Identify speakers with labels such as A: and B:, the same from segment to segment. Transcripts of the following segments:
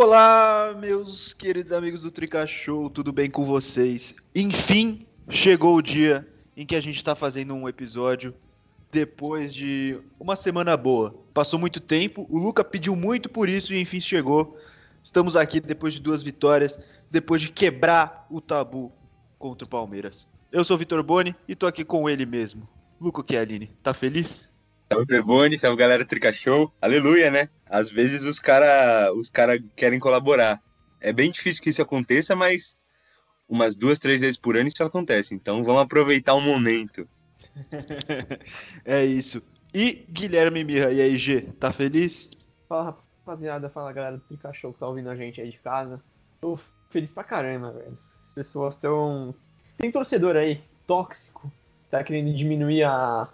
A: Olá, meus queridos amigos do Trica Show, tudo bem com vocês? Enfim, chegou o dia em que a gente está fazendo um episódio depois de uma semana boa. Passou muito tempo, o Luca pediu muito por isso e enfim chegou. Estamos aqui depois de duas vitórias, depois de quebrar o tabu contra o Palmeiras. Eu sou o Vitor Boni e tô aqui com ele mesmo. Luca Chialini, tá feliz?
B: Salve Boni, salve galera do Trica Show. Aleluia, né? Às vezes os caras os cara querem colaborar. É bem difícil que isso aconteça, mas umas duas, três vezes por ano isso acontece. Então vamos aproveitar o momento.
A: é isso. E Guilherme Mirra, e aí, G, tá feliz?
C: Fala, rapaziada, fala galera do Show que tá ouvindo a gente aí de casa. Tô feliz pra caramba, velho. As pessoas estão. Tem torcedor aí, tóxico, tá querendo diminuir a,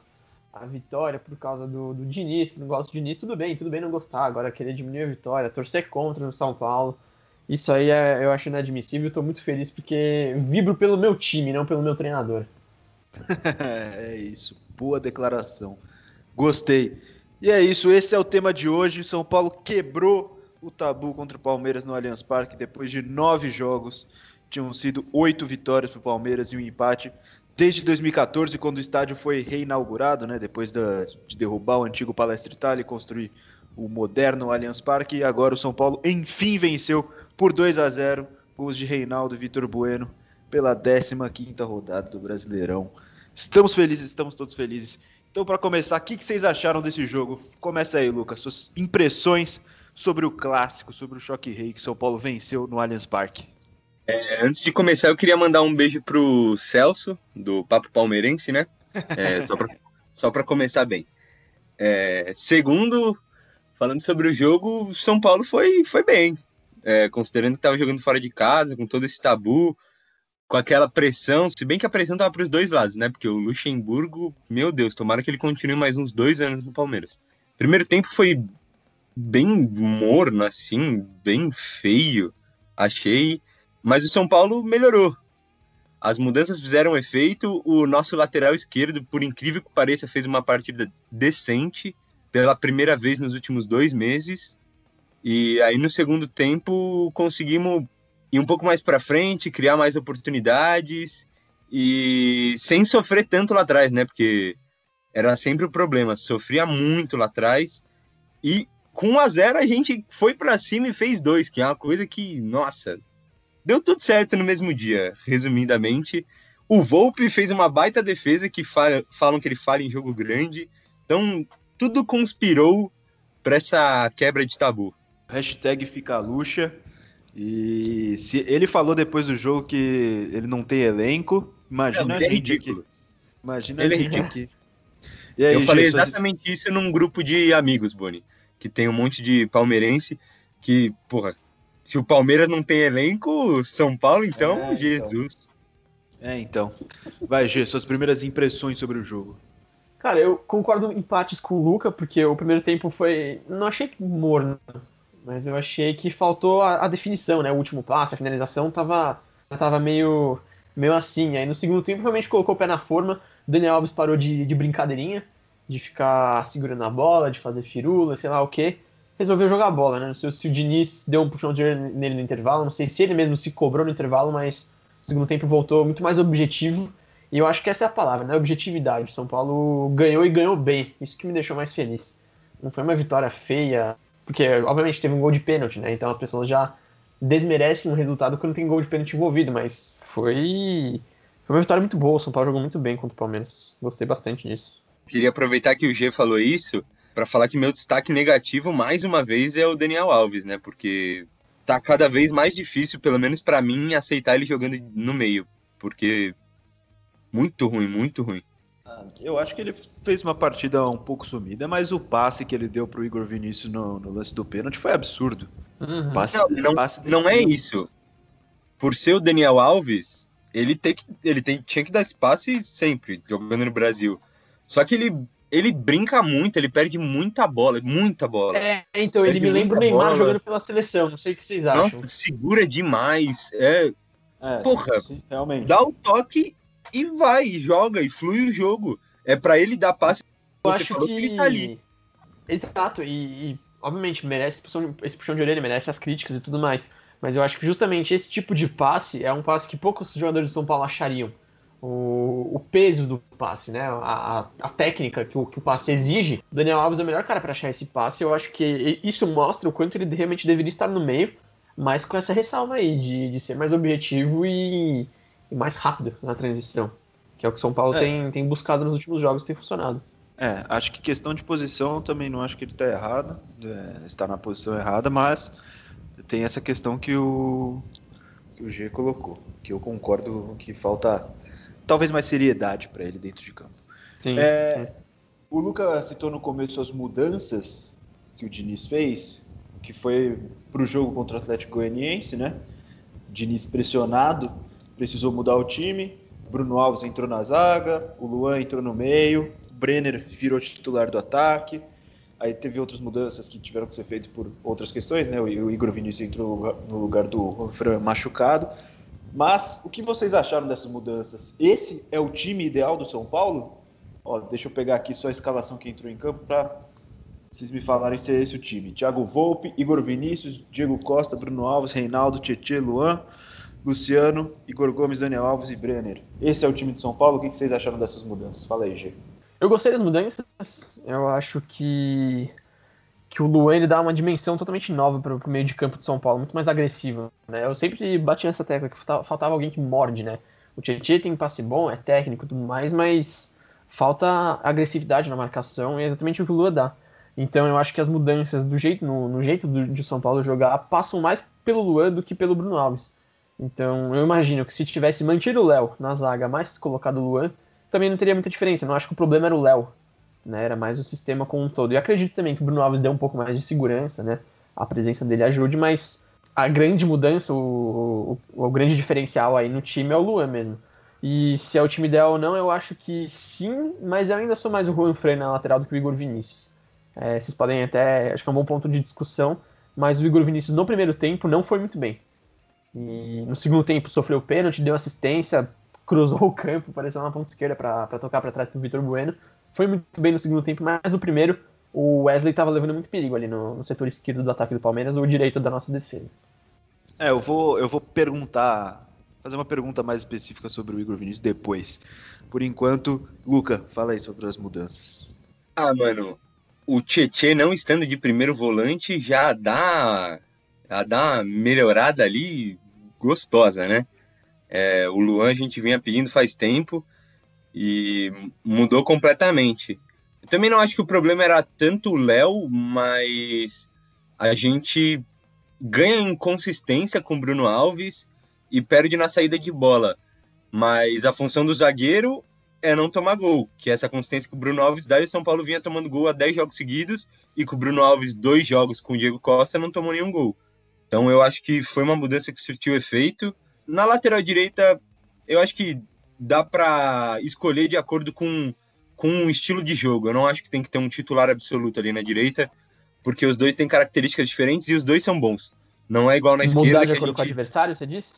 C: a vitória por causa do, do Diniz, que não gosta do Diniz, tudo bem, tudo bem não gostar. Agora querer diminuir a vitória, torcer contra no São Paulo. Isso aí é, eu acho inadmissível. Estou muito feliz porque vibro pelo meu time, não pelo meu treinador.
A: é isso, boa declaração. Gostei. E é isso, esse é o tema de hoje. São Paulo quebrou o tabu contra o Palmeiras no Allianz Parque depois de nove jogos. Tinham sido oito vitórias para o Palmeiras e um empate desde 2014, quando o estádio foi reinaugurado, né, depois da, de derrubar o antigo Palestra Itália e construir o moderno Allianz Parque, agora o São Paulo enfim venceu por 2 a 0 gols de Reinaldo e Vitor Bueno pela 15ª rodada do Brasileirão. Estamos felizes, estamos todos felizes. Então, para começar, o que, que vocês acharam desse jogo? Começa aí, Lucas, suas impressões sobre o clássico, sobre o choque rei que São Paulo venceu no Allianz Parque.
B: É, antes de começar, eu queria mandar um beijo pro Celso, do Papo Palmeirense, né? É, só, pra, só pra começar bem. É, segundo, falando sobre o jogo, o São Paulo foi, foi bem. É, considerando que estava jogando fora de casa, com todo esse tabu, com aquela pressão, se bem que a pressão tava para os dois lados, né? Porque o Luxemburgo, meu Deus, tomara que ele continue mais uns dois anos no Palmeiras. Primeiro tempo foi bem morno, assim, bem feio, achei. Mas o São Paulo melhorou. As mudanças fizeram efeito. O nosso lateral esquerdo, por incrível que pareça, fez uma partida decente pela primeira vez nos últimos dois meses. E aí no segundo tempo conseguimos ir um pouco mais para frente, criar mais oportunidades e sem sofrer tanto lá atrás, né? Porque era sempre o problema, sofria muito lá atrás e com 1 a 0 a gente foi para cima e fez dois, que é uma coisa que, nossa, Deu tudo certo no mesmo dia, resumidamente. O Volpe fez uma baita defesa que falam que ele fala em jogo grande. Então, tudo conspirou para essa quebra de tabu.
A: Hashtag fica luxa. E se ele falou depois do jogo que ele não tem elenco, imagina é, a gente aqui. Imagina ele a gente é aqui.
B: Aí, Eu falei exatamente isso num grupo de amigos, Boni, que tem um monte de palmeirense que, porra, se o Palmeiras não tem elenco, São Paulo, então, é, então. Jesus.
A: Então. É, então. Vai, G, suas primeiras impressões sobre o jogo.
C: Cara, eu concordo em empates com o Luca, porque o primeiro tempo foi. Não achei morno, mas eu achei que faltou a, a, definição, né? O último passe, a finalização tava, tava meio, meio assim. Aí no segundo tempo realmente colocou o pé na forma. O Daniel Alves parou de, de brincadeirinha, de ficar segurando a bola, de fazer firula, sei lá o quê resolveu jogar bola, né? Não sei se o Diniz deu um puxão de nele no intervalo, não sei se ele mesmo se cobrou no intervalo, mas no segundo tempo voltou muito mais objetivo. E eu acho que essa é a palavra, né? Objetividade. São Paulo ganhou e ganhou bem. Isso que me deixou mais feliz. Não foi uma vitória feia, porque obviamente teve um gol de pênalti, né? Então as pessoas já desmerecem um resultado quando tem gol de pênalti envolvido, mas foi foi uma vitória muito boa. O São Paulo jogou muito bem contra o Palmeiras. Gostei bastante disso.
B: Queria aproveitar que o G falou isso para falar que meu destaque negativo, mais uma vez, é o Daniel Alves, né? Porque tá cada vez mais difícil, pelo menos para mim, aceitar ele jogando no meio. Porque muito ruim, muito ruim.
A: Ah, eu acho que ele fez uma partida um pouco sumida, mas o passe que ele deu pro Igor Vinícius no, no lance do pênalti foi absurdo.
B: Uhum. Passe, não, não, passe não é isso. Por ser o Daniel Alves, ele, tem que, ele tem, tinha que dar esse passe sempre, jogando no Brasil. Só que ele ele brinca muito, ele perde muita bola, muita bola.
C: É, então, ele me lembra o Neymar bola. jogando pela seleção, não sei o que vocês acham. Nossa,
B: segura demais. É, é porra, sim, realmente. dá o toque e vai, joga, e flui o jogo. É para ele dar passe.
C: Eu acho que... ele tá ali. Exato, e, e obviamente, merece esse puxão de orelha, merece as críticas e tudo mais. Mas eu acho que justamente esse tipo de passe é um passe que poucos jogadores de São Paulo achariam. O, o peso do passe, né? A, a, técnica que o, que o passe exige. O Daniel Alves é o melhor cara para achar esse passe. Eu acho que isso mostra o quanto ele realmente deveria estar no meio, mas com essa ressalva aí de, de ser mais objetivo e, e mais rápido na transição. Que é o que o São Paulo é. tem, tem buscado nos últimos jogos e tem funcionado.
A: É, acho que questão de posição também não acho que ele está errado, é, está na posição errada, mas tem essa questão que o, que o G colocou, que eu concordo que falta talvez mais seriedade para ele dentro de campo. Sim, é, sim. O Luca citou no começo as mudanças que o Diniz fez, que foi para o jogo contra o Atlético Goianiense, né? Diniz pressionado, precisou mudar o time. Bruno Alves entrou na zaga, o Luan entrou no meio, Brenner virou titular do ataque. Aí teve outras mudanças que tiveram que ser feitas por outras questões, né? O Igor Vinícius entrou no lugar do Fran machucado. Mas o que vocês acharam dessas mudanças? Esse é o time ideal do São Paulo? Ó, deixa eu pegar aqui só a escalação que entrou em campo para vocês me falarem se é esse o time. Thiago Volpe, Igor Vinícius, Diego Costa, Bruno Alves, Reinaldo, Tietê, Luan, Luciano, Igor Gomes, Daniel Alves e Brenner. Esse é o time de São Paulo. O que vocês acharam dessas mudanças? Fala aí, Gê.
C: Eu gostei das mudanças. Eu acho que que o Luan ele dá uma dimensão totalmente nova para o meio de campo de São Paulo, muito mais agressiva. Né? Eu sempre bati nessa tecla que faltava alguém que morde, né? O Tietchan tem passe bom, é técnico e tudo mais, mas falta agressividade na marcação e é exatamente o que o Lua dá. Então eu acho que as mudanças do jeito, no, no jeito do, de São Paulo jogar passam mais pelo Luan do que pelo Bruno Alves. Então eu imagino que se tivesse mantido o Léo na zaga, mais colocado o Luan, também não teria muita diferença. Eu não acho que o problema era o Léo. Né, era mais o sistema como um todo. E acredito também que o Bruno Alves deu um pouco mais de segurança, né? A presença dele ajude, mas a grande mudança, o, o, o grande diferencial aí no time é o Luan mesmo. E se é o time ideal ou não, eu acho que sim, mas eu ainda sou mais o Juan Fran na lateral do que o Igor Vinícius. É, vocês podem até. Acho que é um bom ponto de discussão, mas o Igor Vinícius no primeiro tempo não foi muito bem. E no segundo tempo sofreu pênalti, deu assistência, cruzou o campo, pareceu na ponta esquerda para tocar para trás pro Vitor Bueno. Foi muito bem no segundo tempo, mas no primeiro o Wesley estava levando muito perigo ali no, no, setor esquerdo do ataque do Palmeiras, ou direito da nossa defesa.
A: É, eu vou, eu vou perguntar, fazer uma pergunta mais específica sobre o Igor Vinícius depois. Por enquanto, Luca, fala aí sobre as mudanças.
B: Ah, mano, o Tietê não estando de primeiro volante já dá, já dá uma melhorada ali gostosa, né? É, o Luan a gente vinha pedindo faz tempo e mudou completamente. Eu também não acho que o problema era tanto o Léo, mas a gente ganha em consistência com Bruno Alves e perde na saída de bola. Mas a função do zagueiro é não tomar gol, que é essa consistência que o Bruno Alves dá e o São Paulo vinha tomando gol há 10 jogos seguidos e com o Bruno Alves, dois jogos com o Diego Costa, não tomou nenhum gol. Então eu acho que foi uma mudança que surtiu efeito. Na lateral direita, eu acho que dá para escolher de acordo com, com um estilo de jogo. Eu não acho que tem que ter um titular absoluto ali na direita, porque os dois têm características diferentes e os dois são bons. Não é igual na Mudar esquerda.
C: de acordo gente... com o adversário, você disse?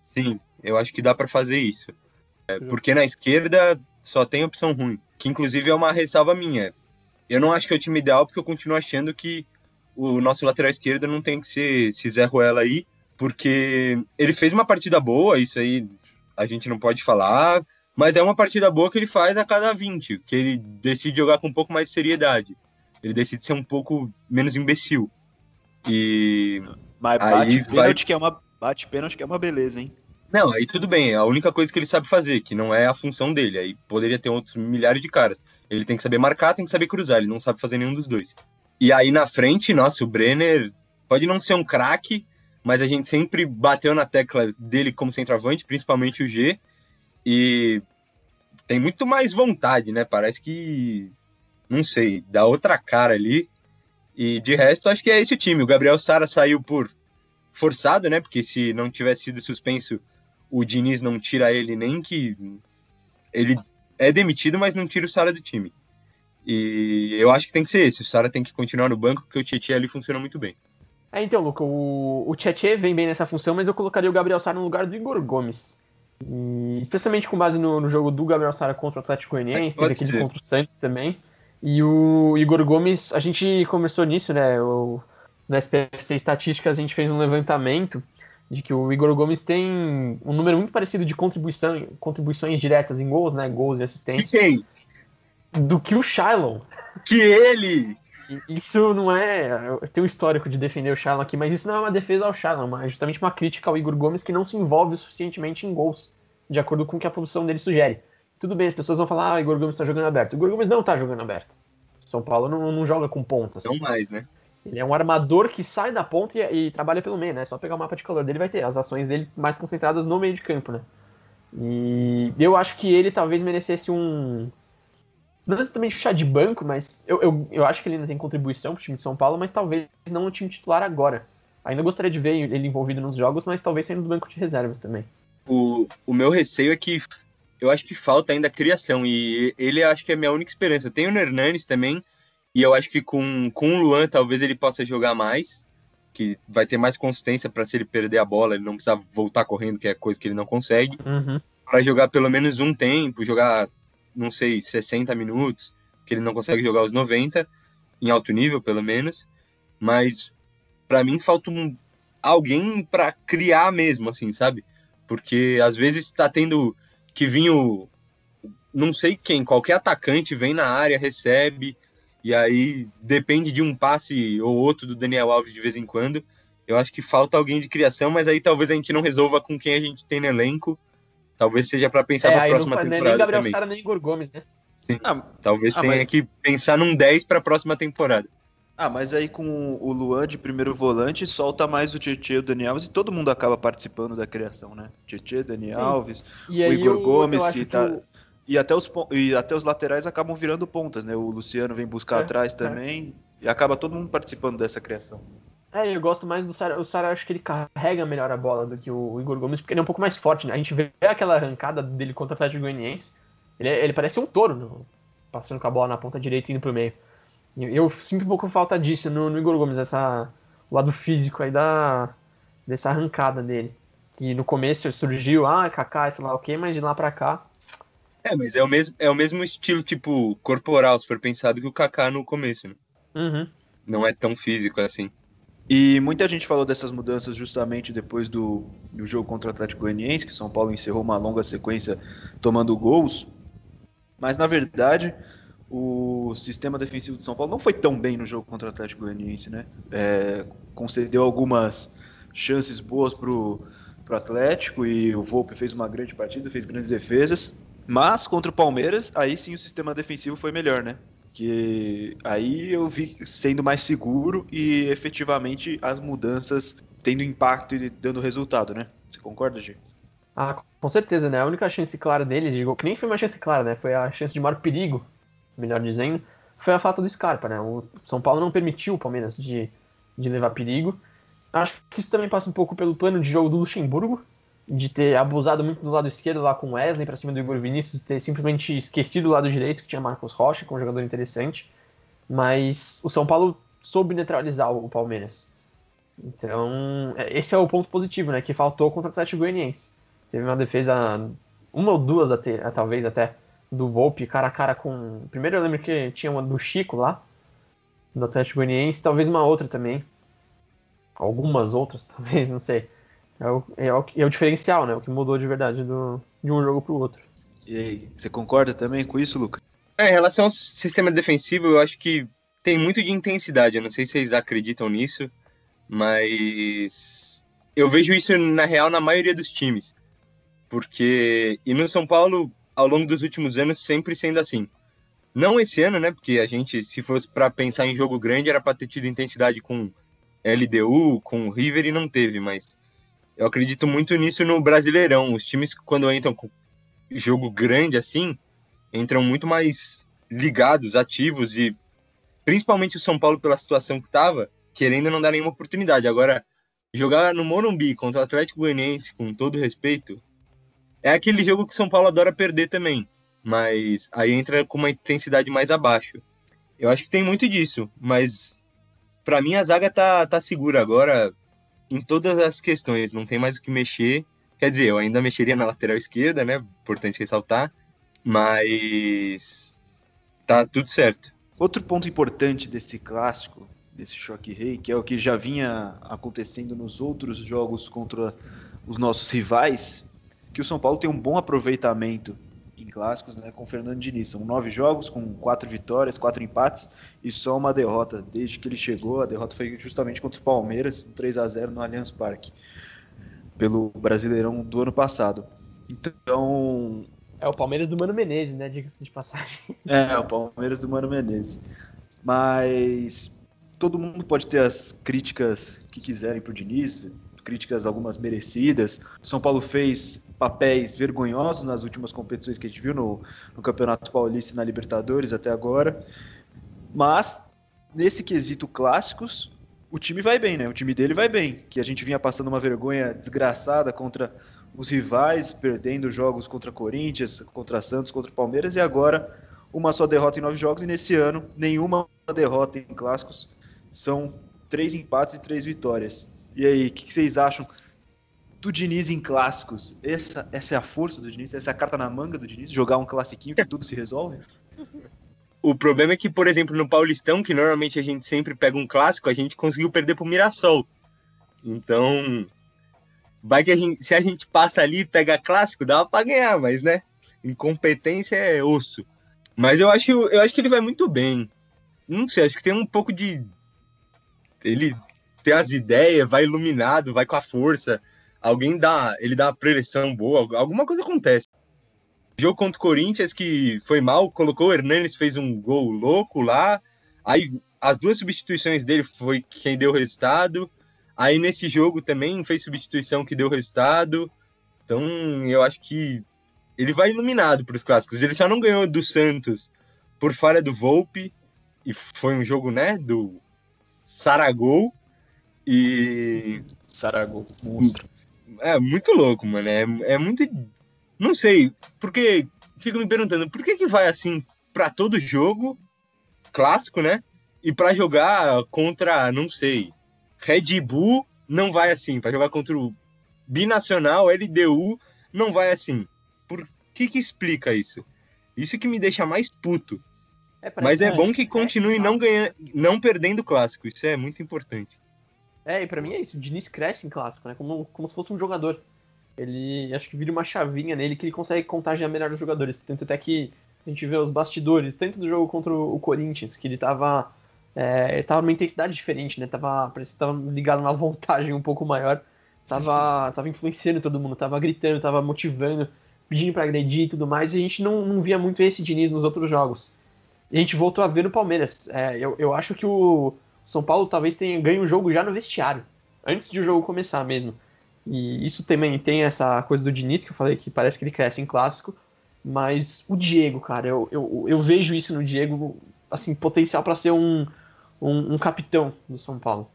B: Sim, eu acho que dá para fazer isso. É, porque na esquerda só tem opção ruim, que inclusive é uma ressalva minha. Eu não acho que é o time ideal, porque eu continuo achando que o nosso lateral esquerdo não tem que ser esse Zé Ruela aí, porque ele fez uma partida boa, isso aí a gente não pode falar, mas é uma partida boa que ele faz a cada 20, que ele decide jogar com um pouco mais de seriedade. Ele decide ser um pouco menos imbecil. E.
A: Mas bate pênalti vai... que é uma. Bate pênalti que é uma beleza, hein?
B: Não, aí tudo bem, é a única coisa que ele sabe fazer, que não é a função dele. Aí poderia ter outros milhares de caras. Ele tem que saber marcar, tem que saber cruzar, ele não sabe fazer nenhum dos dois. E aí na frente, nossa, o Brenner pode não ser um craque, mas a gente sempre bateu na tecla dele como centroavante, principalmente o G, e tem muito mais vontade, né? Parece que, não sei, dá outra cara ali. E de resto, acho que é esse o time. O Gabriel Sara saiu por forçado, né? Porque se não tivesse sido suspenso, o Diniz não tira ele nem que. Ele é demitido, mas não tira o Sara do time. E eu acho que tem que ser esse. O Sara tem que continuar no banco, porque o Tietchan ali funciona muito bem.
C: É, então, Luca, o, o Tietchan vem bem nessa função, mas eu colocaria o Gabriel Sara no lugar do Igor Gomes. E, especialmente com base no, no, jogo do Gabriel Sara contra o Atlético Goianiense, teve aquele ser. contra o Santos também. E o Igor Gomes, a gente conversou nisso, né? O, no SPFC Estatísticas a gente fez um levantamento de que o Igor Gomes tem um número muito parecido de contribuição, contribuições diretas em gols, né? Gols e assistências. Do que o Shylon.
B: Que ele!
C: Isso não é. Eu tenho um histórico de defender o Shylon aqui, mas isso não é uma defesa ao Shylon, mas justamente uma crítica ao Igor Gomes que não se envolve o suficientemente em gols, de acordo com o que a produção dele sugere. Tudo bem, as pessoas vão falar, ah, o Igor Gomes está jogando aberto. O Igor Gomes não está jogando aberto. São Paulo não, não joga com pontas.
B: Não mais, né?
C: Ele é um armador que sai da ponta e, e, trabalha pelo meio, né? Só pegar o mapa de calor dele vai ter as ações dele mais concentradas no meio de campo, né? E eu acho que ele talvez merecesse um. Não exatamente chá de banco, mas eu, eu, eu acho que ele ainda tem contribuição pro time de São Paulo, mas talvez não no time titular agora. Ainda gostaria de ver ele envolvido nos jogos, mas talvez saindo do banco de reservas também.
B: O, o meu receio é que eu acho que falta ainda criação, e ele acho que é a minha única esperança. Tem o Hernanes também, e eu acho que com, com o Luan talvez ele possa jogar mais, que vai ter mais consistência para se ele perder a bola, ele não precisa voltar correndo, que é coisa que ele não consegue.
C: Uhum.
B: Para jogar pelo menos um tempo, jogar, não sei, 60 minutos, que ele não consegue jogar os 90, em alto nível pelo menos. Mas para mim falta um, alguém para criar mesmo, assim, sabe? Porque às vezes está tendo que vir o. Não sei quem, qualquer atacante vem na área, recebe, e aí depende de um passe ou outro do Daniel Alves de vez em quando. Eu acho que falta alguém de criação, mas aí talvez a gente não resolva com quem a gente tem no elenco. Talvez seja para pensar
C: é,
B: na próxima
C: não,
B: temporada
C: nem Gabriel
B: também.
C: Sara, nem Igor Gomes, né?
B: Sim. Ah, talvez ah, tenha mas... que pensar num 10 para a próxima temporada.
A: Ah, mas aí com o Luan de primeiro volante, solta mais o Tietchan e o Dani Alves e todo mundo acaba participando da criação, né? Tietchan, Dani Sim. Alves,
C: e
A: o Igor
C: eu,
A: Gomes, que tá. Que e até, os, e até os laterais acabam virando pontas, né? O Luciano vem buscar é, atrás é. também. É. E acaba todo mundo participando dessa criação.
C: É, eu gosto mais do Sara. O Sara acho que ele carrega melhor a bola do que o Igor Gomes, porque ele é um pouco mais forte, né? A gente vê aquela arrancada dele contra o Atlético Goianiense. Ele, ele parece um touro, passando com a bola na ponta direita e indo pro meio. Eu, sinto um pouco falta disso no, no Igor Gomes, essa, o lado físico aí da, dessa arrancada dele. Que no começo surgiu, ah, Kaká, sei lá o que, mas de lá pra cá
B: é, mas é o mesmo, é o mesmo estilo, tipo, corporal, se for pensado, que o Kaká no começo, né?
C: Uhum.
B: Não é tão físico assim.
A: E muita gente falou dessas mudanças justamente depois do, do jogo contra o Atlético Goianiense, que São Paulo encerrou uma longa sequência tomando gols. Mas, na verdade, o sistema defensivo de São Paulo não foi tão bem no jogo contra o Atlético Goianiense, né? É, concedeu algumas chances boas pro, pro Atlético e o Volpe fez uma grande partida, fez grandes defesas. Mas contra o Palmeiras, aí sim o sistema defensivo foi melhor, né? Que aí eu vi sendo mais seguro e efetivamente as mudanças tendo impacto e dando resultado, né? Você concorda, James?
C: Ah, com certeza, né? A única chance clara deles de gol, que nem foi uma chance clara, né? Foi a chance de maior perigo, melhor dizendo, foi a falta do Scarpa, né? O São Paulo não permitiu o Palmeiras de, de levar perigo. Acho que isso também passa um pouco pelo plano de jogo do Luxemburgo, de ter abusado muito do lado esquerdo lá com Wesley para cima do Igor Vinícius, ter simplesmente esquecido o lado direito que tinha Marcos Rocha, que é um jogador interessante. Mas o São Paulo soube neutralizar o Palmeiras. Então, é, esse é o ponto positivo, né? Que faltou contra o Atlético Goianiense. Teve uma defesa, uma ou duas até, talvez até, do Volpe, cara a cara com. Primeiro eu lembro que tinha uma do Chico lá, do Atlético Goianiense, talvez uma outra também. Algumas outras, talvez, não sei. É o, é o, é o diferencial, né? O que mudou de verdade do, de um jogo para o outro.
A: E aí, você concorda também com isso, Lucas?
B: É, em relação ao sistema defensivo, eu acho que tem muito de intensidade. Eu não sei se vocês acreditam nisso, mas eu vejo isso na real na maioria dos times. Porque e no São Paulo, ao longo dos últimos anos, sempre sendo assim. Não esse ano, né? Porque a gente, se fosse para pensar em jogo grande, era para ter tido intensidade com LDU, com River e não teve, mas eu acredito muito nisso no Brasileirão. Os times, quando entram com jogo grande assim, entram muito mais ligados, ativos e principalmente o São Paulo pela situação que estava, querendo não dar nenhuma oportunidade. Agora, jogar no Morumbi contra o Atlético Goianiense, com todo respeito, é aquele jogo que o São Paulo adora perder também, mas aí entra com uma intensidade mais abaixo. Eu acho que tem muito disso, mas para mim a zaga tá, tá segura agora em todas as questões, não tem mais o que mexer. Quer dizer, eu ainda mexeria na lateral esquerda, né? Importante ressaltar, mas tá tudo certo.
A: Outro ponto importante desse clássico, desse choque rei, que é o que já vinha acontecendo nos outros jogos contra os nossos rivais, que o São Paulo tem um bom aproveitamento clássicos, né, com Fernando Diniz. São nove jogos, com quatro vitórias, quatro empates e só uma derrota. Desde que ele chegou, a derrota foi justamente contra o Palmeiras, um 3 a 0 no Allianz Parque, pelo Brasileirão do ano passado. Então.
C: É o Palmeiras do Mano Menezes, né? Diga-se de passagem.
A: É, o Palmeiras do Mano Menezes. Mas todo mundo pode ter as críticas que quiserem pro Diniz, críticas algumas merecidas. São Paulo fez papéis vergonhosos nas últimas competições que a gente viu no, no Campeonato Paulista e na Libertadores até agora. Mas, nesse quesito clássicos, o time vai bem, né? O time dele vai bem. Que a gente vinha passando uma vergonha desgraçada contra os rivais, perdendo jogos contra Corinthians, contra Santos, contra Palmeiras, e agora uma só derrota em nove jogos, e nesse ano, nenhuma derrota em clássicos. São três empates e três vitórias. E aí, o que, que vocês acham do Diniz em clássicos? Essa, essa é a força do Diniz? Essa é a carta na manga do Diniz? Jogar um classiquinho que tudo se resolve?
B: O problema é que, por exemplo, no Paulistão, que normalmente a gente sempre pega um clássico, a gente conseguiu perder pro Mirassol. Então, vai que a gente, se a gente passa ali e pega clássico, dá para ganhar, mas né, incompetência é osso. Mas eu acho, eu acho que ele vai muito bem. Não sei, acho que tem um pouco de ele tem as ideias, vai iluminado, vai com a força. Alguém dá, ele dá preleção boa, alguma coisa acontece. Jogo contra o Corinthians que foi mal, colocou o Hernanes, fez um gol louco lá. Aí as duas substituições dele foi quem deu o resultado. Aí nesse jogo também fez substituição que deu resultado. Então eu acho que ele vai iluminado para os clássicos. Ele só não ganhou do Santos por falha do Volpe. E foi um jogo, né, do Saragol. E.
A: Saragol, monstro.
B: É muito louco, mano. É, é muito não sei, porque fico me perguntando, por que que vai assim para todo jogo clássico, né? E para jogar contra, não sei, Red Bull não vai assim, para jogar contra o Binacional, LDU não vai assim. Por que que explica isso? Isso que me deixa mais puto. É Mas é bom que é continue não ganhando, não perdendo clássico. Isso é muito importante.
C: É, e para mim é isso. O Diniz cresce em clássico, né? Como, como se fosse um jogador ele acho que vira uma chavinha nele que ele consegue contagiar melhor os jogadores. Tanto até que a gente vê os bastidores, tanto do jogo contra o Corinthians, que ele tava, é, tava numa intensidade diferente, né? Tava, parece que tava ligado numa vontade um pouco maior. Tava, tava influenciando todo mundo, tava gritando, tava motivando, pedindo para agredir e tudo mais. E a gente não, não via muito esse Diniz nos outros jogos. E a gente voltou a ver no Palmeiras. É, eu, eu acho que o São Paulo talvez tenha ganho o jogo já no vestiário, antes de o jogo começar mesmo. E isso também tem essa coisa do Diniz, que eu falei que parece que ele cresce em clássico. Mas o Diego, cara, eu, eu, eu vejo isso no Diego, assim, potencial para ser um, um, um, capitão do São Paulo.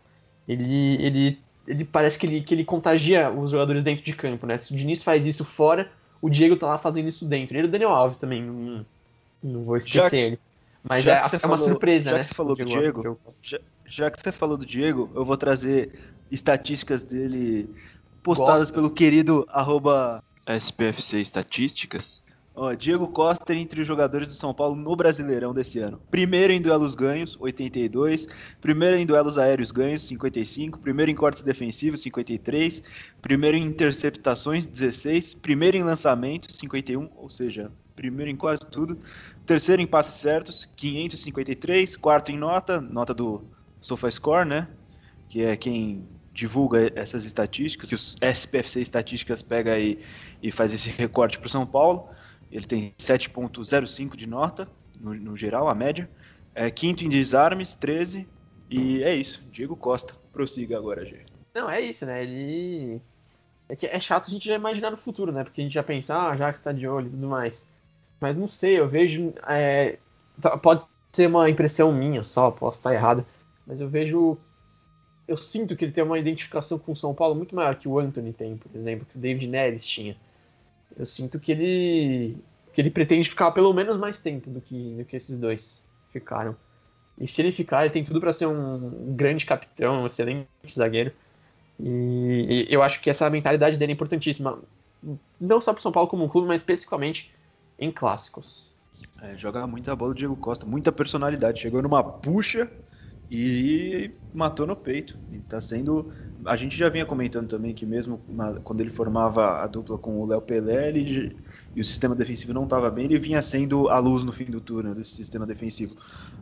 C: Ele, ele, ele parece que ele, que ele contagia os jogadores dentro de campo, né? Se o Diniz faz isso fora, o Diego tá lá fazendo isso dentro. Ele e o Daniel Alves também, não, não vou esquecer já, ele. Mas é, é, uma falou, surpresa,
A: já
C: né?
A: Que você falou do Diego, já, já que você falou do Diego, eu vou trazer estatísticas dele postadas Gosta. pelo querido arroba SPFC Estatísticas. Ó, Diego Costa entre os jogadores do São Paulo no Brasileirão desse ano. Primeiro em duelos ganhos, 82. Primeiro em duelos aéreos ganhos, 55. Primeiro em cortes defensivos, 53. Primeiro em interceptações, 16. Primeiro em lançamentos, 51. Ou seja, primeiro em quase tudo. Terceiro em passes certos, 553. Quarto em nota, nota do SofaScore, né? Que é quem divulga essas estatísticas, que os SPFC Estatísticas pega aí e faz esse recorte para o São Paulo. Ele tem 7.05 de nota, no, no, geral, a média. É, quinto em desarmes, 13. E é isso. Diego Costa. Prossiga agora, Gê.
C: Não, é isso, né? Ele. É, que é chato a gente já imaginar no futuro, né? Porque a gente já pensa, ah, já que está de olho e tudo mais. Mas não sei, eu vejo. É... Pode ser uma impressão minha só, posso estar errado. Mas eu vejo eu sinto que ele tem uma identificação com o São Paulo muito maior que o Anthony tem, por exemplo, que o David Neres tinha. Eu sinto que ele que ele pretende ficar pelo menos mais tempo do que, do que esses dois ficaram. E se ele ficar, ele tem tudo para ser um grande capitão, um excelente zagueiro. E, eu acho que essa mentalidade dele é importantíssima, não só para São Paulo como um clube, mas especificamente em clássicos.
A: É, joga muita bola o Diego Costa, muita personalidade. Chegou numa puxa e matou no peito. E tá sendo. A gente já vinha comentando também que mesmo na, quando ele formava a dupla com o Léo Pelé ele, e o sistema defensivo não estava bem, ele vinha sendo a luz no fim do turno desse sistema defensivo.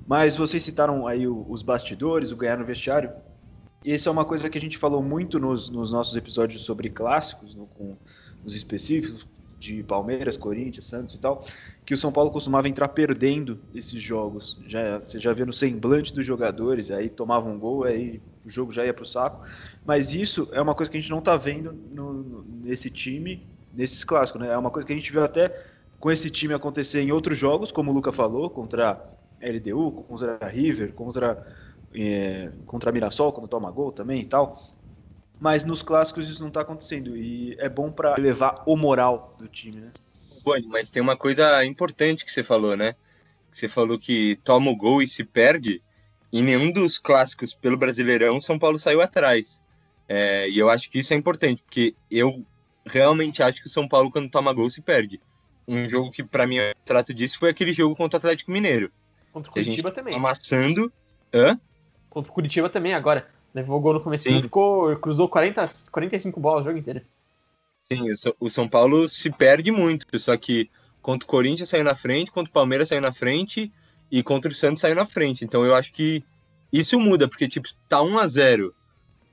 A: Mas vocês citaram aí os bastidores, o ganhar no vestiário. Isso é uma coisa que a gente falou muito nos, nos nossos episódios sobre clássicos, no, com os específicos, de Palmeiras, Corinthians, Santos e tal, que o São Paulo costumava entrar perdendo esses jogos. Já, você já via no semblante dos jogadores, aí tomava um gol, aí o jogo já ia para o saco. Mas isso é uma coisa que a gente não está vendo no, nesse time, nesses clássicos. Né? É uma coisa que a gente viu até com esse time acontecer em outros jogos, como o Luca falou, contra LDU, contra River, contra, é, contra Mirassol, quando toma gol também e tal mas nos clássicos isso não está acontecendo e é bom para elevar o moral do time, né?
B: Boni, mas tem uma coisa importante que você falou, né? Você falou que toma o gol e se perde. Em nenhum dos clássicos pelo Brasileirão, São Paulo saiu atrás. É, e eu acho que isso é importante, porque eu realmente acho que o São Paulo, quando toma gol, se perde. Um jogo que, para mim, eu trato disso foi aquele jogo contra o Atlético Mineiro.
C: Contra o Curitiba também.
B: Amassando. Hã?
C: Contra o Curitiba também, agora. Levou gol no começo e ficou, cruzou 40, 45 bolas o jogo inteiro.
B: Sim, o São Paulo se perde muito, só que contra o Corinthians saiu na frente, contra o Palmeiras saiu na frente e contra o Santos saiu na frente. Então eu acho que isso muda, porque tipo, tá 1 a 0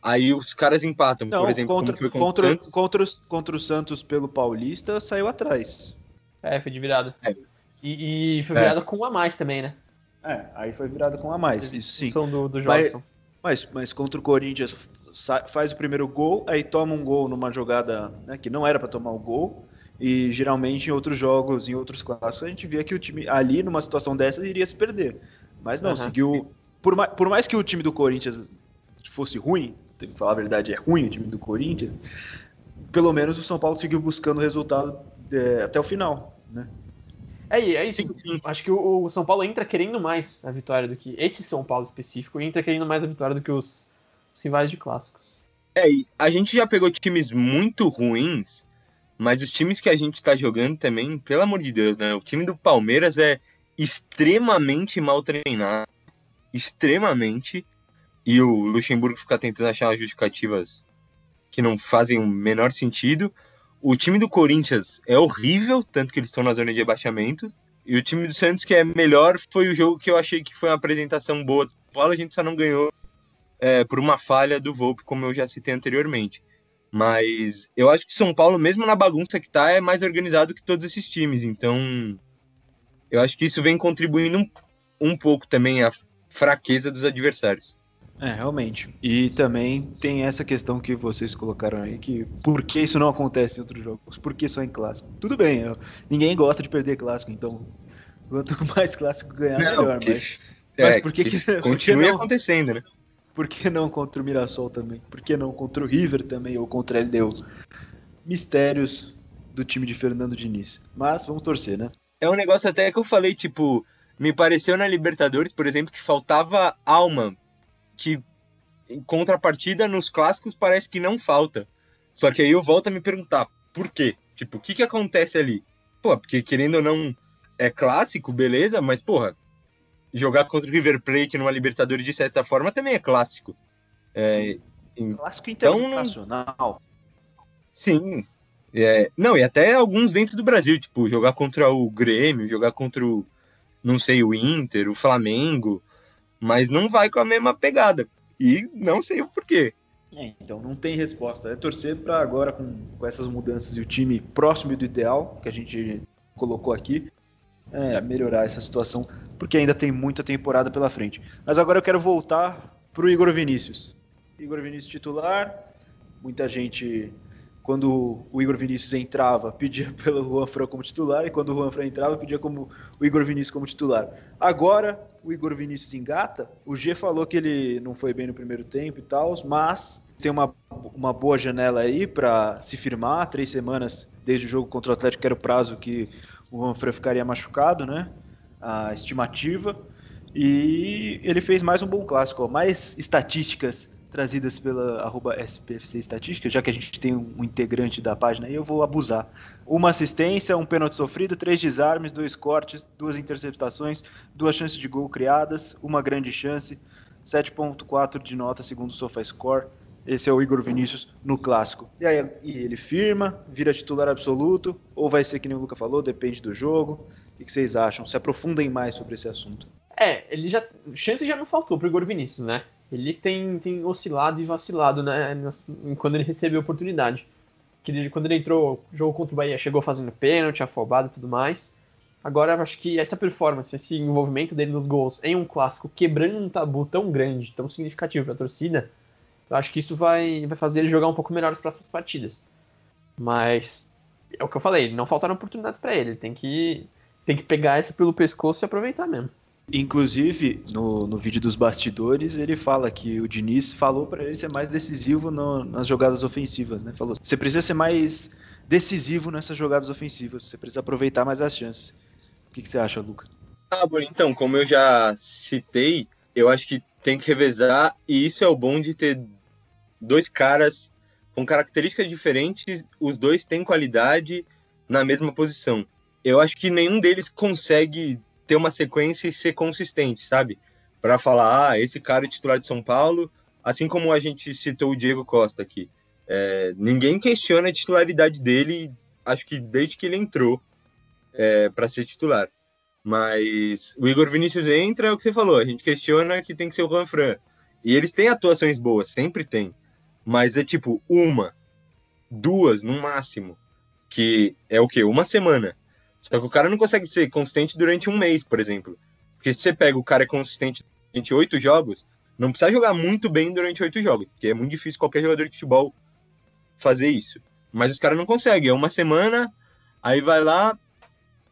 B: Aí os caras empatam,
A: Não,
B: por exemplo,
A: contra, contra, contra, o contra, os, contra o Santos pelo Paulista, saiu atrás.
C: É, foi de virada. É. E, e, foi virada é. com um a mais também, né?
A: É, aí foi virada com um a mais, isso sim.
C: Do, do
A: Mas, mas, mas contra o Corinthians faz o primeiro gol, aí toma um gol numa jogada né, que não era para tomar o gol. E geralmente em outros jogos, em outros clássicos, a gente via que o time ali, numa situação dessas, iria se perder. Mas não, uhum. seguiu. Por mais, por mais que o time do Corinthians fosse ruim, tem que falar a verdade, é ruim o time do Corinthians, pelo menos o São Paulo seguiu buscando o resultado é, até o final, né?
C: É, é isso. Sim, sim. Acho que o, o, São Paulo entra querendo mais a vitória do que. Esse São Paulo específico entra querendo mais a vitória do que os, os rivais de clássicos.
B: É, e a gente já pegou times muito ruins, mas os times que a gente tá jogando também, pelo amor de Deus, né? O time do Palmeiras é extremamente mal treinado. Extremamente. E o Luxemburgo fica tentando achar justificativas que não fazem o menor sentido. O time do Corinthians é horrível, tanto que eles estão na zona de rebaixamento. E o time do Santos, que é melhor, foi o jogo que eu achei que foi uma apresentação boa. Fala, a gente só não ganhou é, por uma falha do Volpe, como eu já citei anteriormente. Mas eu acho que São Paulo, mesmo na bagunça que tá, é mais organizado que todos esses times. Então, eu acho que isso vem contribuindo um, um pouco também à fraqueza dos adversários.
A: É, realmente. E também tem essa questão que vocês colocaram aí, que por que isso não acontece em outros jogos? Por que só em clássico? Tudo bem, eu, ninguém gosta de perder clássico, então quanto mais clássico ganhar, não, melhor.
B: Que, mas, é, mas por que, que, que continue acontecendo, né?
A: Por que não contra o Mirassol também? Por que não contra o River também, ou contra a LDU? Mistérios do time de Fernando Diniz. Mas vamos torcer, né?
B: É um negócio até que eu falei, tipo, me pareceu na Libertadores, por exemplo, que faltava alma que em contrapartida nos clássicos parece que não falta. Só que aí eu volto a me perguntar, por quê? Tipo, o que que acontece ali? Pô, porque querendo ou não é clássico, beleza, mas porra, jogar contra o River Plate numa Libertadores de certa forma também é clássico. É,
A: em... Clássico então, internacional.
B: Sim. É, não, e até alguns dentro do Brasil, tipo, jogar contra o Grêmio, jogar contra o, não sei, o Inter, o Flamengo, mas não vai com a mesma pegada. E não sei o porquê.
A: É, então não tem resposta. É torcer para agora, com, com essas mudanças e o time próximo do ideal que a gente colocou aqui, é, melhorar essa situação, porque ainda tem muita temporada pela frente. Mas agora eu quero voltar para o Igor Vinícius. Igor Vinícius titular, muita gente quando o Igor Vinícius entrava, pedia pelo Juan Fran como titular, e quando o Juan Fran entrava, pedia como o Igor Vinícius como titular. Agora, o Igor Vinícius engata, o G falou que ele não foi bem no primeiro tempo e tal, mas tem uma, uma boa janela aí para se firmar, três semanas desde o jogo contra o Atlético, que era o prazo que o Juan Fran ficaria machucado, né? A estimativa. E ele fez mais um bom clássico, ó, mais estatísticas trazidas pela arroba SPFC Estatística, já que a gente tem um integrante da página aí, eu vou abusar. Uma assistência, um pênalti sofrido, três desarmes, dois cortes, duas interceptações, duas chances de gol criadas, uma grande chance, 7.4 de nota segundo o SofaScore. Esse é o Igor Vinícius no clássico. E aí e ele firma, vira titular absoluto, ou vai ser que nem o Luca falou, depende do jogo. O que vocês acham? Se aprofundem mais sobre esse assunto.
C: É, ele já. Chance já não faltou pro Igor Vinícius, né? Ele tem, tem oscilado e vacilado, né? Quando ele recebeu a oportunidade. Que ele, quando ele entrou, jogo contra o Bahia, chegou fazendo pênalti, afobado e tudo mais. Agora, acho que essa performance, esse envolvimento dele nos gols em um clássico, quebrando um tabu tão grande, tão significativo para a torcida, eu acho que isso vai, vai fazer ele jogar um pouco melhor as próximas partidas. Mas é o que eu falei, não faltaram oportunidades para ele. Tem que, tem que pegar essa pelo pescoço e aproveitar mesmo.
A: Inclusive, no, no vídeo dos bastidores, ele fala que o Diniz falou para ele ser mais decisivo no, nas jogadas ofensivas, né? Falou: você precisa ser mais decisivo nessas jogadas ofensivas, você precisa aproveitar mais as chances. O que, que você acha, Luca?
B: Ah, bom, então, como eu já citei, eu acho que tem que revezar, e isso é o bom de ter dois caras com características diferentes, os dois têm qualidade na mesma posição. Eu acho que nenhum deles consegue ter uma sequência e ser consistente, sabe? Para falar, ah, esse cara é titular de São Paulo, assim como a gente citou o Diego Costa aqui. É, ninguém questiona a titularidade dele, acho que desde que ele entrou é, para ser titular. Mas o Igor Vinícius entra, é o que você falou, a gente questiona que tem que ser o Juan Fran. E eles têm atuações boas, sempre tem. Mas é tipo uma, duas no máximo, que é o quê? Uma semana. Só que o cara não consegue ser consistente durante um mês, por exemplo. Porque se você pega o cara é consistente durante oito jogos, não precisa jogar muito bem durante oito jogos, porque é muito difícil qualquer jogador de futebol fazer isso. Mas os caras não conseguem. É uma semana, aí vai lá,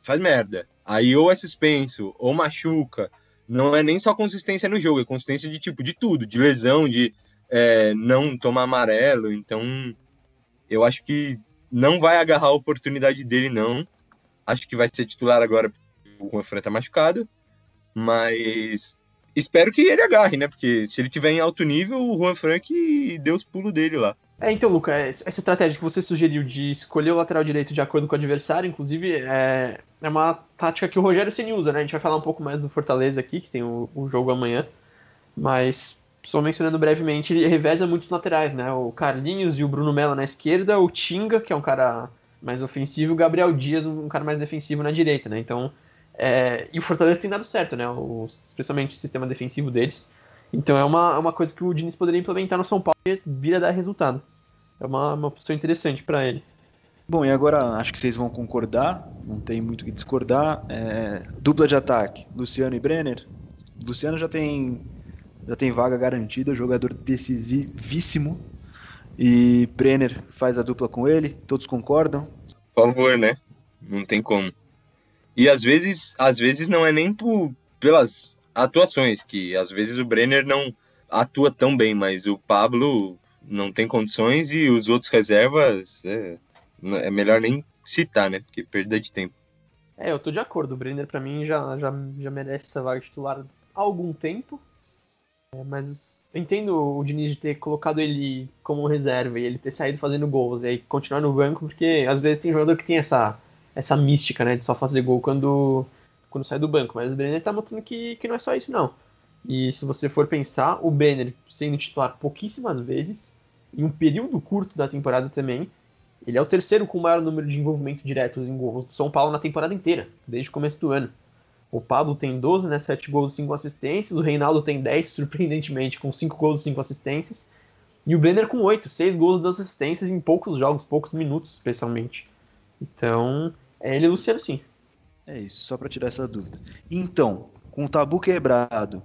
B: faz merda. Aí ou é suspenso, ou machuca. Não é nem só consistência no jogo, é consistência de tipo, de tudo, de lesão, de é, não tomar amarelo. Então, eu acho que não vai agarrar a oportunidade dele, não. Acho que vai ser titular agora, o Juan Fran tá machucado, mas espero que ele agarre, né? Porque se ele tiver em alto nível, o Juan Fran que deu os pulos dele lá.
C: É, então, Luca, essa estratégia que você sugeriu de escolher o lateral direito de acordo com o adversário, inclusive, é, é uma tática que o Rogério Ceni usa, né? A gente vai falar um pouco mais do Fortaleza aqui, que tem o, o jogo amanhã, mas só mencionando brevemente, ele reveza muitos laterais, né? O Carlinhos e o Bruno Mello na esquerda, o Tinga, que é um cara mais ofensivo, o Gabriel Dias, um cara mais defensivo na direita, né? Então, é... e o Fortaleza tem dado certo, né? O... especialmente o sistema defensivo deles. Então é uma, é uma coisa que o Diniz poderia implementar no São Paulo e vir a dar resultado. É uma, uma opção interessante para ele.
A: Bom, e agora acho que vocês vão concordar, não tem muito o que discordar. É... dupla de ataque, Luciano e Brenner. Luciano já tem já tem vaga garantida, jogador decisivíssimo e Brenner faz a dupla com ele, todos concordam?
B: Por favor, né? Não tem como. E às vezes, às vezes não é nem por, pelas atuações, que às vezes o Brenner não atua tão bem, mas o Pablo não tem condições e os outros reservas é, é melhor nem citar, né? Porque perda de tempo.
C: É, eu tô de acordo. O Brenner, para mim, já, já, já merece essa vaga titular há algum tempo. É, mas eu entendo o Diniz ter colocado ele como reserva e ele ter saído fazendo gols e aí continuar no banco, porque às vezes tem jogador que tem essa, essa mística, né, de só fazer gol quando, quando sai do banco. Mas o Brenner tá mostrando que, que não é só isso, não. E se você for pensar, o Brenner sendo titular pouquíssimas vezes, em um período curto da temporada também, ele é o terceiro com o maior número de envolvimento diretos em gols do São Paulo na temporada inteira, desde o começo do ano. O Pablo tem 12, né? 7 gols e 5 assistências. O Reinaldo tem 10, surpreendentemente, com 5 gols e 5 assistências. E o Brenner com 8, 6 gols e 2 assistências em poucos jogos, poucos minutos, especialmente. Então, é ele e o Luciano sim.
A: É isso, só para tirar essa dúvida. Então, com o tabu quebrado,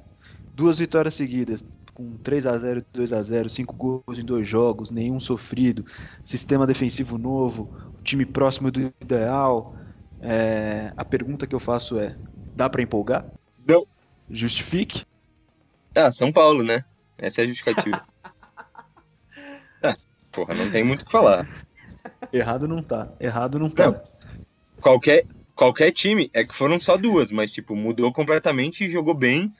A: duas vitórias seguidas, com 3 a 0 2 a 0 5 gols em dois jogos, nenhum sofrido, sistema defensivo novo, time próximo do ideal. É, a pergunta que eu faço é: Dá para empolgar?
B: Não.
A: Justifique?
B: Ah, São Paulo, né? Essa é a justificativa. ah, porra, não tem muito o que falar.
A: Errado não tá. Errado não tá. Não.
B: Qualquer, qualquer time, é que foram só duas, mas tipo, mudou completamente, jogou bem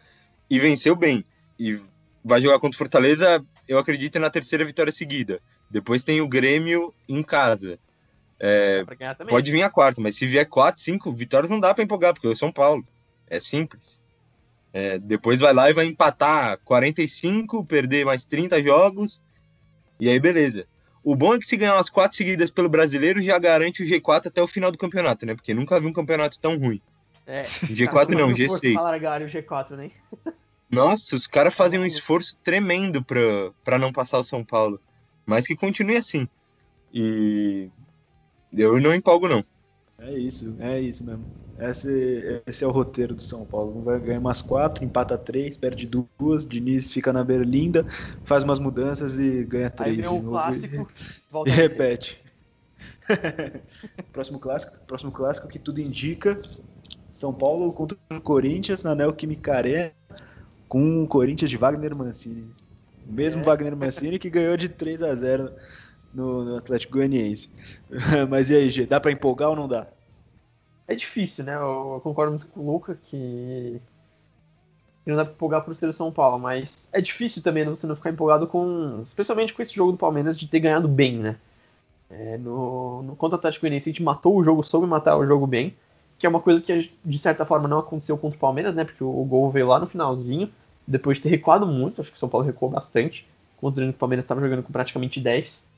B: e venceu bem. E vai jogar contra o Fortaleza, eu acredito na terceira vitória seguida. Depois tem o Grêmio em casa. É, pode vir a quarta, mas se vier quatro, cinco vitórias não dá para empolgar, porque é o São Paulo. É simples. É, depois vai lá e vai empatar 45, perder mais 30 jogos, e aí beleza. O bom é que se ganhar umas quatro seguidas pelo brasileiro já garante o G4 até o final do campeonato, né? Porque nunca vi um campeonato tão ruim.
C: É,
B: G4 não, G6.
C: Largar o G4, né?
B: Nossa, os caras fazem um esforço tremendo pra não passar o São Paulo. Mas que continue assim. E eu não empolgo, não.
A: É isso, é isso mesmo. Esse, esse é o roteiro do São Paulo. Vai ganhar umas quatro, empata três, perde duas, Diniz fica na berlinda, faz umas mudanças e ganha três.
C: Aí um clássico,
A: e, e repete. próximo clássico, próximo clássico que tudo indica. São Paulo contra o Corinthians na Neoquímica Arena com o Corinthians de Wagner Mancini. O mesmo é. Wagner Mancini que ganhou de 3 a 0 no, no Atlético Goianiense. Mas e aí, G, dá para empolgar ou não dá?
C: É difícil, né? Eu, concordo muito com o Luca que não dá pra empolgar pro ser São Paulo, mas é difícil também você não ficar empolgado com. Especialmente com esse jogo do Palmeiras de ter ganhado bem, né? É, no, no contra o Atlético Goianiense a gente matou o jogo, soube matar o jogo bem, que é uma coisa que de certa forma não aconteceu contra o Palmeiras, né? Porque o, o gol veio lá no finalzinho, depois de ter recuado muito, acho que o São Paulo recuou bastante, considerando que o Palmeiras estava jogando com praticamente 10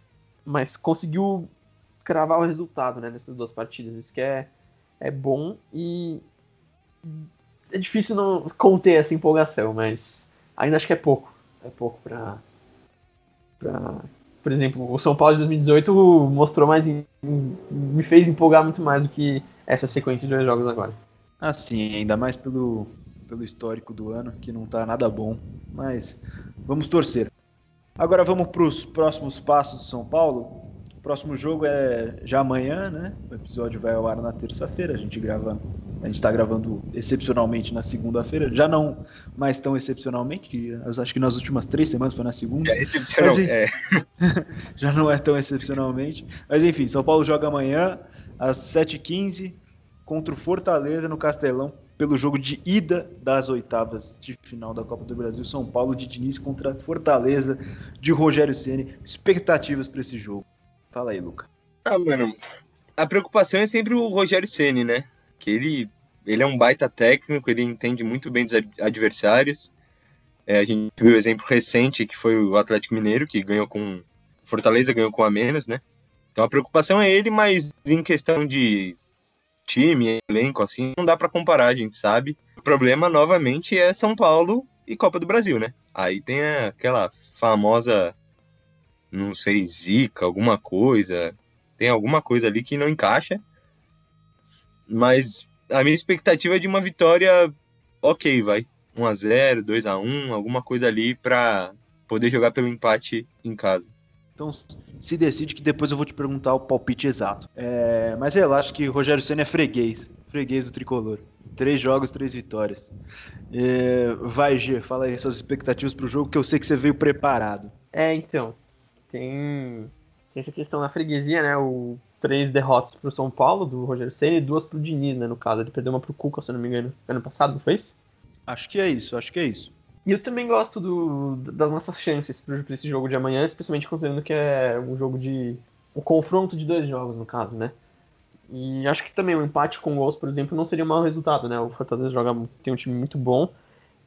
C: mas conseguiu cravar o resultado né, nessas duas partidas. Isso que é, é bom e é difícil não conter essa empolgação, mas ainda acho que é pouco. É pouco para pra... Por exemplo, o São Paulo de 2018 mostrou mais. me fez empolgar muito mais do que essa sequência de dois jogos agora.
A: Ah, sim, ainda mais pelo, pelo histórico do ano, que não tá nada bom. Mas vamos torcer. Agora vamos para os próximos passos do São Paulo. O próximo jogo é já amanhã, né? O episódio vai ao ar na terça-feira. A gente grava, a gente está gravando excepcionalmente na segunda-feira. Já não mais tão excepcionalmente. Eu acho que nas últimas três semanas foi na segunda.
B: É excepcional. Mas, é.
A: já não é tão excepcionalmente. Mas enfim, São Paulo joga amanhã às 7h15 contra o Fortaleza no Castelão pelo jogo de ida das oitavas de final da Copa do Brasil, São Paulo de Diniz contra Fortaleza de Rogério Ceni. Expectativas para esse jogo. Fala aí, Luca.
B: Ah, mano, a preocupação é sempre o Rogério Ceni, né? Que ele, ele é um baita técnico, ele entende muito bem dos adversários. É, a gente viu o exemplo recente que foi o Atlético Mineiro, que ganhou com Fortaleza ganhou com a menos, né? Então a preocupação é ele, mas em questão de time, elenco, assim, não dá para comparar, a gente sabe. O problema, novamente, é São Paulo e Copa do Brasil, né? Aí tem aquela famosa, não sei, zica, alguma coisa. Tem alguma coisa ali que não encaixa. Mas a minha expectativa é de uma vitória ok, vai. 1x0, 2x1, alguma coisa ali para poder jogar pelo empate em casa.
A: Então se decide que depois eu vou te perguntar o palpite exato. É, mas relaxa que Rogério Senna é freguês. Freguês do tricolor. Três jogos, três vitórias. É, vai, G, fala aí suas expectativas para o jogo, que eu sei que você veio preparado.
C: É, então. Tem, tem essa questão na freguesia, né? O três derrotas pro São Paulo, do Rogério Senna, e duas pro Diniz, né? No caso, ele perdeu uma pro Cuca, se eu não me engano, ano passado, não foi isso?
A: Acho que é isso, acho que é isso.
C: E eu também gosto do, das nossas chances para esse jogo de amanhã, especialmente considerando que é um jogo de. um confronto de dois jogos, no caso, né? E acho que também um empate com gols, por exemplo, não seria um mau resultado, né? O Fortaleza joga, tem um time muito bom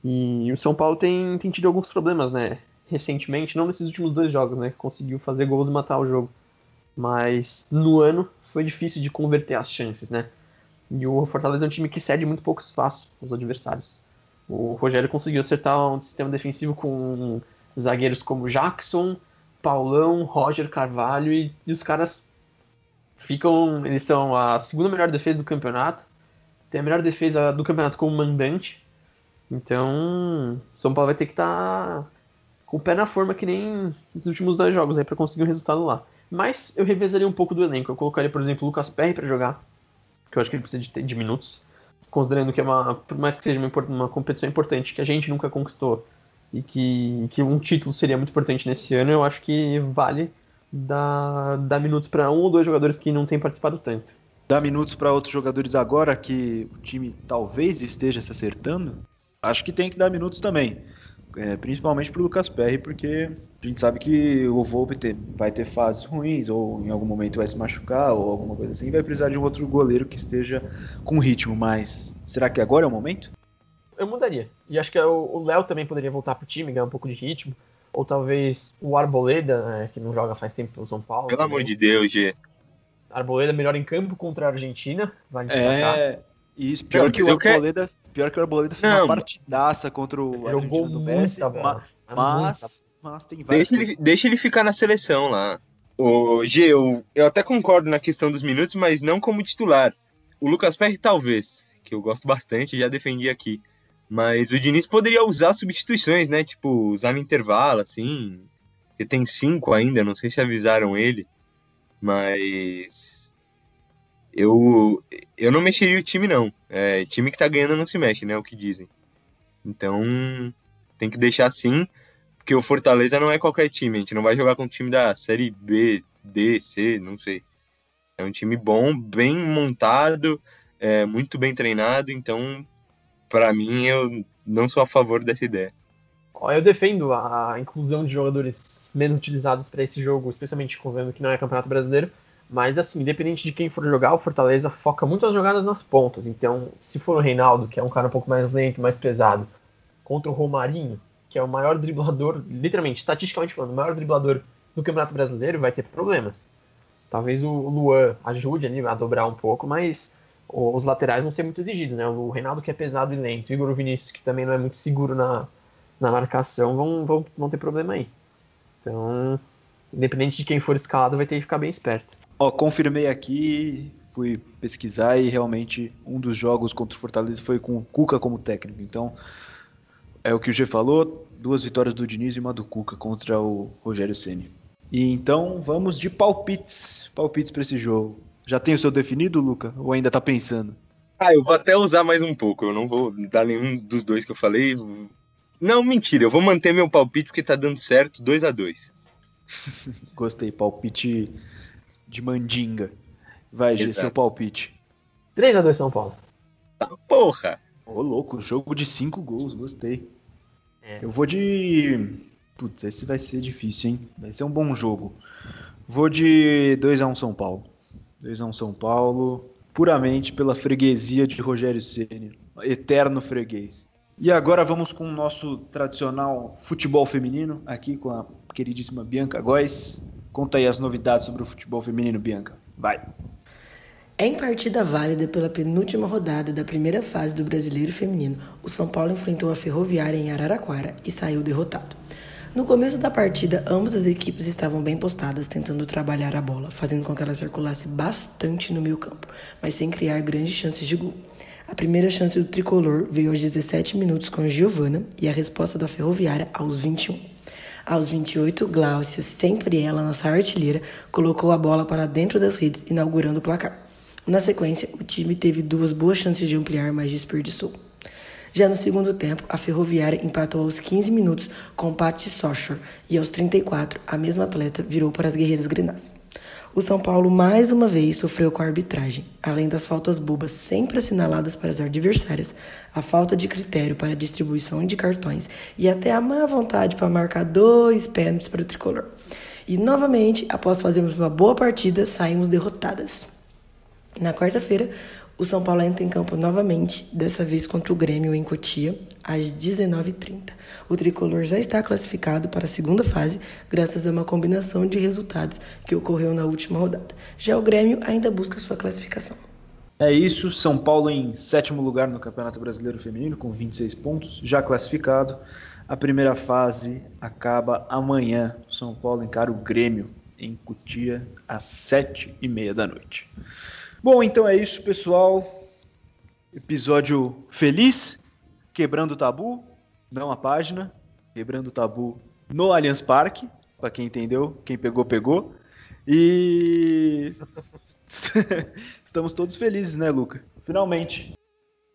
C: e o São Paulo tem, tem tido alguns problemas, né? Recentemente, não nesses últimos dois jogos, né? Que conseguiu fazer gols e matar o jogo. Mas no ano foi difícil de converter as chances, né? E o Fortaleza é um time que cede muito pouco espaço aos adversários. O Rogério conseguiu acertar um sistema defensivo com zagueiros como Jackson, Paulão, Roger Carvalho e, e os caras ficam. Eles são a segunda melhor defesa do campeonato. Tem a melhor defesa do campeonato como mandante. Então, São Paulo vai ter que estar tá com o pé na forma que nem nos últimos dois jogos aí para conseguir um resultado lá. Mas eu revezaria um pouco do elenco. Eu colocaria, por exemplo, o Lucas Perry para jogar, que eu acho que ele precisa de, de minutos considerando que é uma, por mais que seja uma, uma competição importante que a gente nunca conquistou e que, que um título seria muito importante nesse ano, eu acho que vale dar, dar minutos para um ou dois jogadores que não têm participado tanto.
A: Dar minutos para outros jogadores agora que o time talvez esteja se acertando? Acho que tem que dar minutos também. É, principalmente pro Lucas Perry, porque a gente sabe que o Volpe ter, vai ter fases ruins, ou em algum momento vai se machucar, ou alguma coisa assim, e vai precisar de um outro goleiro que esteja com ritmo, mas será que agora é o momento?
C: Eu mudaria. E acho que o Léo também poderia voltar pro time, ganhar um pouco de ritmo. Ou talvez o Arboleda, né, que não joga faz tempo no São Paulo.
B: Pelo também. amor de Deus, G.
C: Arboleda melhor em campo contra a Argentina.
A: Vai é, isso. Pior, não, que o Arboleda, que... pior que o Arboleda fez não. uma partidaça contra o
C: Jogou do Messi.
A: Mas, mas, mas tem
B: vários. Deixa ele, deixa ele ficar na seleção lá. O G, eu, eu até concordo na questão dos minutos, mas não como titular. O Lucas Perry, talvez, que eu gosto bastante, já defendi aqui. Mas o Diniz poderia usar substituições, né? Tipo, usar no intervalo, assim. Ele tem cinco ainda, não sei se avisaram ele. Mas. Eu, eu não mexeria o time, não. É, time que tá ganhando não se mexe, né? É o que dizem. Então, tem que deixar assim, porque o Fortaleza não é qualquer time. A gente não vai jogar com o time da Série B, D, C, não sei. É um time bom, bem montado, é, muito bem treinado, então para mim, eu não sou a favor dessa ideia.
C: Eu defendo a inclusão de jogadores menos utilizados para esse jogo, especialmente considerando que não é Campeonato Brasileiro. Mas, assim, independente de quem for jogar, o Fortaleza foca muito as jogadas nas pontas. Então, se for o Reinaldo, que é um cara um pouco mais lento, mais pesado, contra o Romarinho, que é o maior driblador, literalmente, estatisticamente falando, o maior driblador do Campeonato Brasileiro, vai ter problemas. Talvez o Luan ajude ali a dobrar um pouco, mas os laterais vão ser muito exigidos, né? O Reinaldo que é pesado e lento, o Igor Vinícius que também não é muito seguro na, na marcação, vão, vão, vão ter problema aí. Então, independente de quem for escalado, vai ter que ficar bem esperto.
A: Ó, confirmei aqui, fui pesquisar e realmente um dos jogos contra o Fortaleza foi com o Cuca como técnico. Então, é o que o G falou, duas vitórias do Diniz e uma do Cuca contra o Rogério Ceni. E então vamos de palpites, palpites para esse jogo. Já tem o seu definido, Luca? Ou ainda tá pensando?
B: Ah, eu vou até usar mais um pouco. Eu não vou dar nenhum dos dois que eu falei. Não, mentira. Eu vou manter meu palpite porque tá dando certo 2 a 2
A: Gostei. Palpite de mandinga. Vai, G, seu palpite.
C: 3 a 2 São Paulo.
B: Tá, porra!
A: Ô, louco. Jogo de 5 gols. Gostei. É. Eu vou de... Putz, esse vai ser difícil, hein? Vai ser um bom jogo. Vou de 2 a 1 São Paulo. 2x1 São Paulo, puramente pela freguesia de Rogério Ceni, eterno freguês. E agora vamos com o nosso tradicional futebol feminino, aqui com a queridíssima Bianca Góes. Conta aí as novidades sobre o futebol feminino, Bianca. Vai.
D: Em partida válida pela penúltima rodada da primeira fase do Brasileiro Feminino, o São Paulo enfrentou a Ferroviária em Araraquara e saiu derrotado. No começo da partida, ambas as equipes estavam bem postadas, tentando trabalhar a bola, fazendo com que ela circulasse bastante no meio campo, mas sem criar grandes chances de gol. A primeira chance do tricolor veio aos 17 minutos com Giovana e a resposta da Ferroviária aos 21. Aos 28, Glaucia, sempre ela, nossa artilheira, colocou a bola para dentro das redes, inaugurando o placar. Na sequência, o time teve duas boas chances de ampliar, mas desperdiçou. Já no segundo tempo, a Ferroviária empatou aos 15 minutos com Patti Sochor e aos 34, a mesma atleta virou para as guerreiras grenás. O São Paulo mais uma vez sofreu com a arbitragem, além das faltas bobas sempre assinaladas para as adversárias, a falta de critério para a distribuição de cartões e até a má vontade para marcar dois pênaltis para o tricolor. E novamente, após fazermos uma boa partida, saímos derrotadas. Na quarta-feira, o São Paulo entra em campo novamente, dessa vez contra o Grêmio em Cotia, às 19h30. O tricolor já está classificado para a segunda fase, graças a uma combinação de resultados que ocorreu na última rodada. Já o Grêmio ainda busca sua classificação.
A: É isso, São Paulo em sétimo lugar no Campeonato Brasileiro Feminino, com 26 pontos, já classificado. A primeira fase acaba amanhã. São Paulo encara o Grêmio em Cotia às sete e meia da noite. Bom, então é isso, pessoal. Episódio feliz, quebrando o tabu, não a página, quebrando o tabu no Allianz Parque, para quem entendeu, quem pegou pegou. E estamos todos felizes, né, Luca? Finalmente.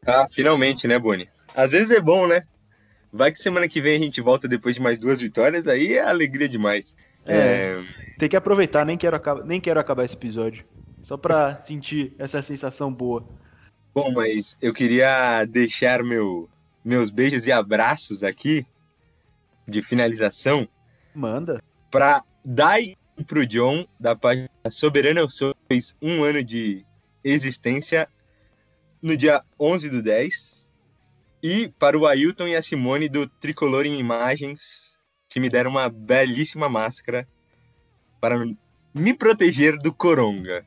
B: Ah, finalmente, né, Boni? Às vezes é bom, né? Vai que semana que vem a gente volta depois de mais duas vitórias, aí é alegria demais.
A: É, é... Tem que aproveitar, nem quero, nem quero acabar esse episódio. Só para sentir essa sensação boa.
B: Bom, mas eu queria deixar meu, meus beijos e abraços aqui de finalização.
A: Manda.
B: Para Dai e pro John, da página Soberano Eu Sou, fez um ano de existência no dia 11 do 10. E para o Ailton e a Simone do Tricolor em Imagens, que me deram uma belíssima máscara para me proteger do Coronga.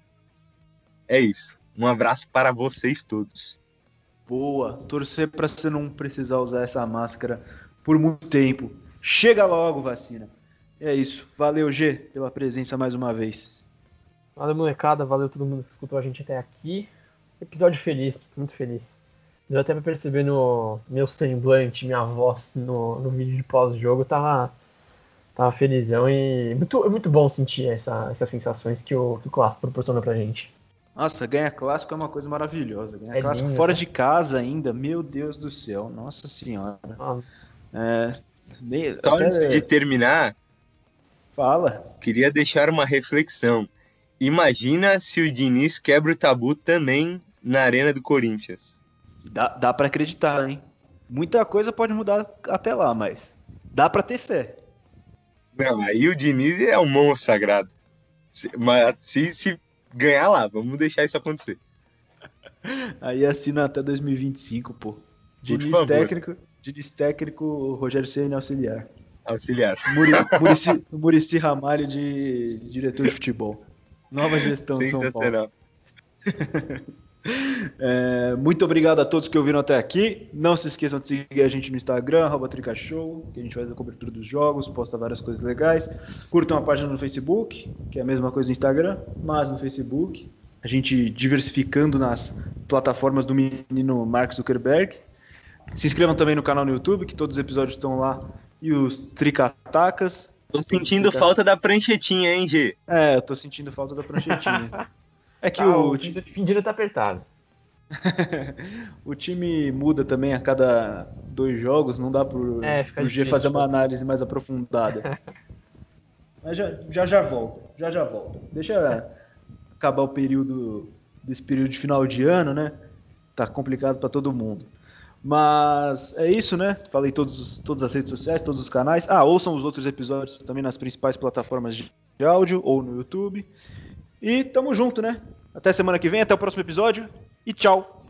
B: É isso. Um abraço para vocês todos.
A: Boa. Torcer para você não precisar usar essa máscara por muito tempo. Chega logo, vacina. É isso. Valeu, G, pela presença mais uma vez.
C: Valeu, molecada. Valeu todo mundo que escutou a gente até aqui. Episódio feliz, muito feliz. Deu até pra perceber no meu semblante, minha voz no, no vídeo de pós-jogo, tava, tava felizão e muito, é muito bom sentir essa, essas sensações que o, que o clássico proporciona pra gente.
A: Nossa, ganhar clássico é uma coisa maravilhosa. Ganhar é clássico lindo, fora né? de casa ainda, meu Deus do céu, nossa senhora. Ah. É,
B: nem, Só até... antes de terminar,
A: fala.
B: Queria deixar uma reflexão. Imagina se o Diniz quebra o tabu também na Arena do Corinthians.
A: Dá, dá para acreditar, hein? Muita coisa pode mudar até lá, mas dá para ter fé.
B: Não, aí o Diniz é um monstro sagrado. Mas se, se ganhar lá, vamos deixar isso acontecer.
A: Aí assina até 2025, pô. Diniz técnico, Diniz técnico, Rogério Senna auxiliar.
B: Auxiliar.
A: Muri, Murici, Murici Ramalho de diretor de futebol. Nova gestão de São Paulo. É, muito obrigado a todos que ouviram até aqui. Não se esqueçam de seguir a gente no Instagram, Tricashow, que a gente faz a cobertura dos jogos, posta várias coisas legais. Curtam a página no Facebook, que é a mesma coisa no Instagram, mas no Facebook. A gente diversificando nas plataformas do menino Mark Zuckerberg. Se inscrevam também no canal no YouTube, que todos os episódios estão lá. E os Tricatacas.
B: Tô sentindo falta da pranchetinha, hein, G?
A: É, eu tô sentindo falta da pranchetinha.
C: É que tá, o, o time de tá apertado.
A: o time muda também a cada dois jogos, não dá pro, é, pro G fazer uma análise mais aprofundada. Mas já, já já volta, já já volta. Deixa acabar o período desse período de final de ano, né? Tá complicado para todo mundo. Mas é isso, né? Falei todos, todas as redes sociais, todos os canais. Ah, ouçam os outros episódios também nas principais plataformas de áudio ou no YouTube. E tamo junto, né? Até semana que vem, até o próximo episódio e tchau!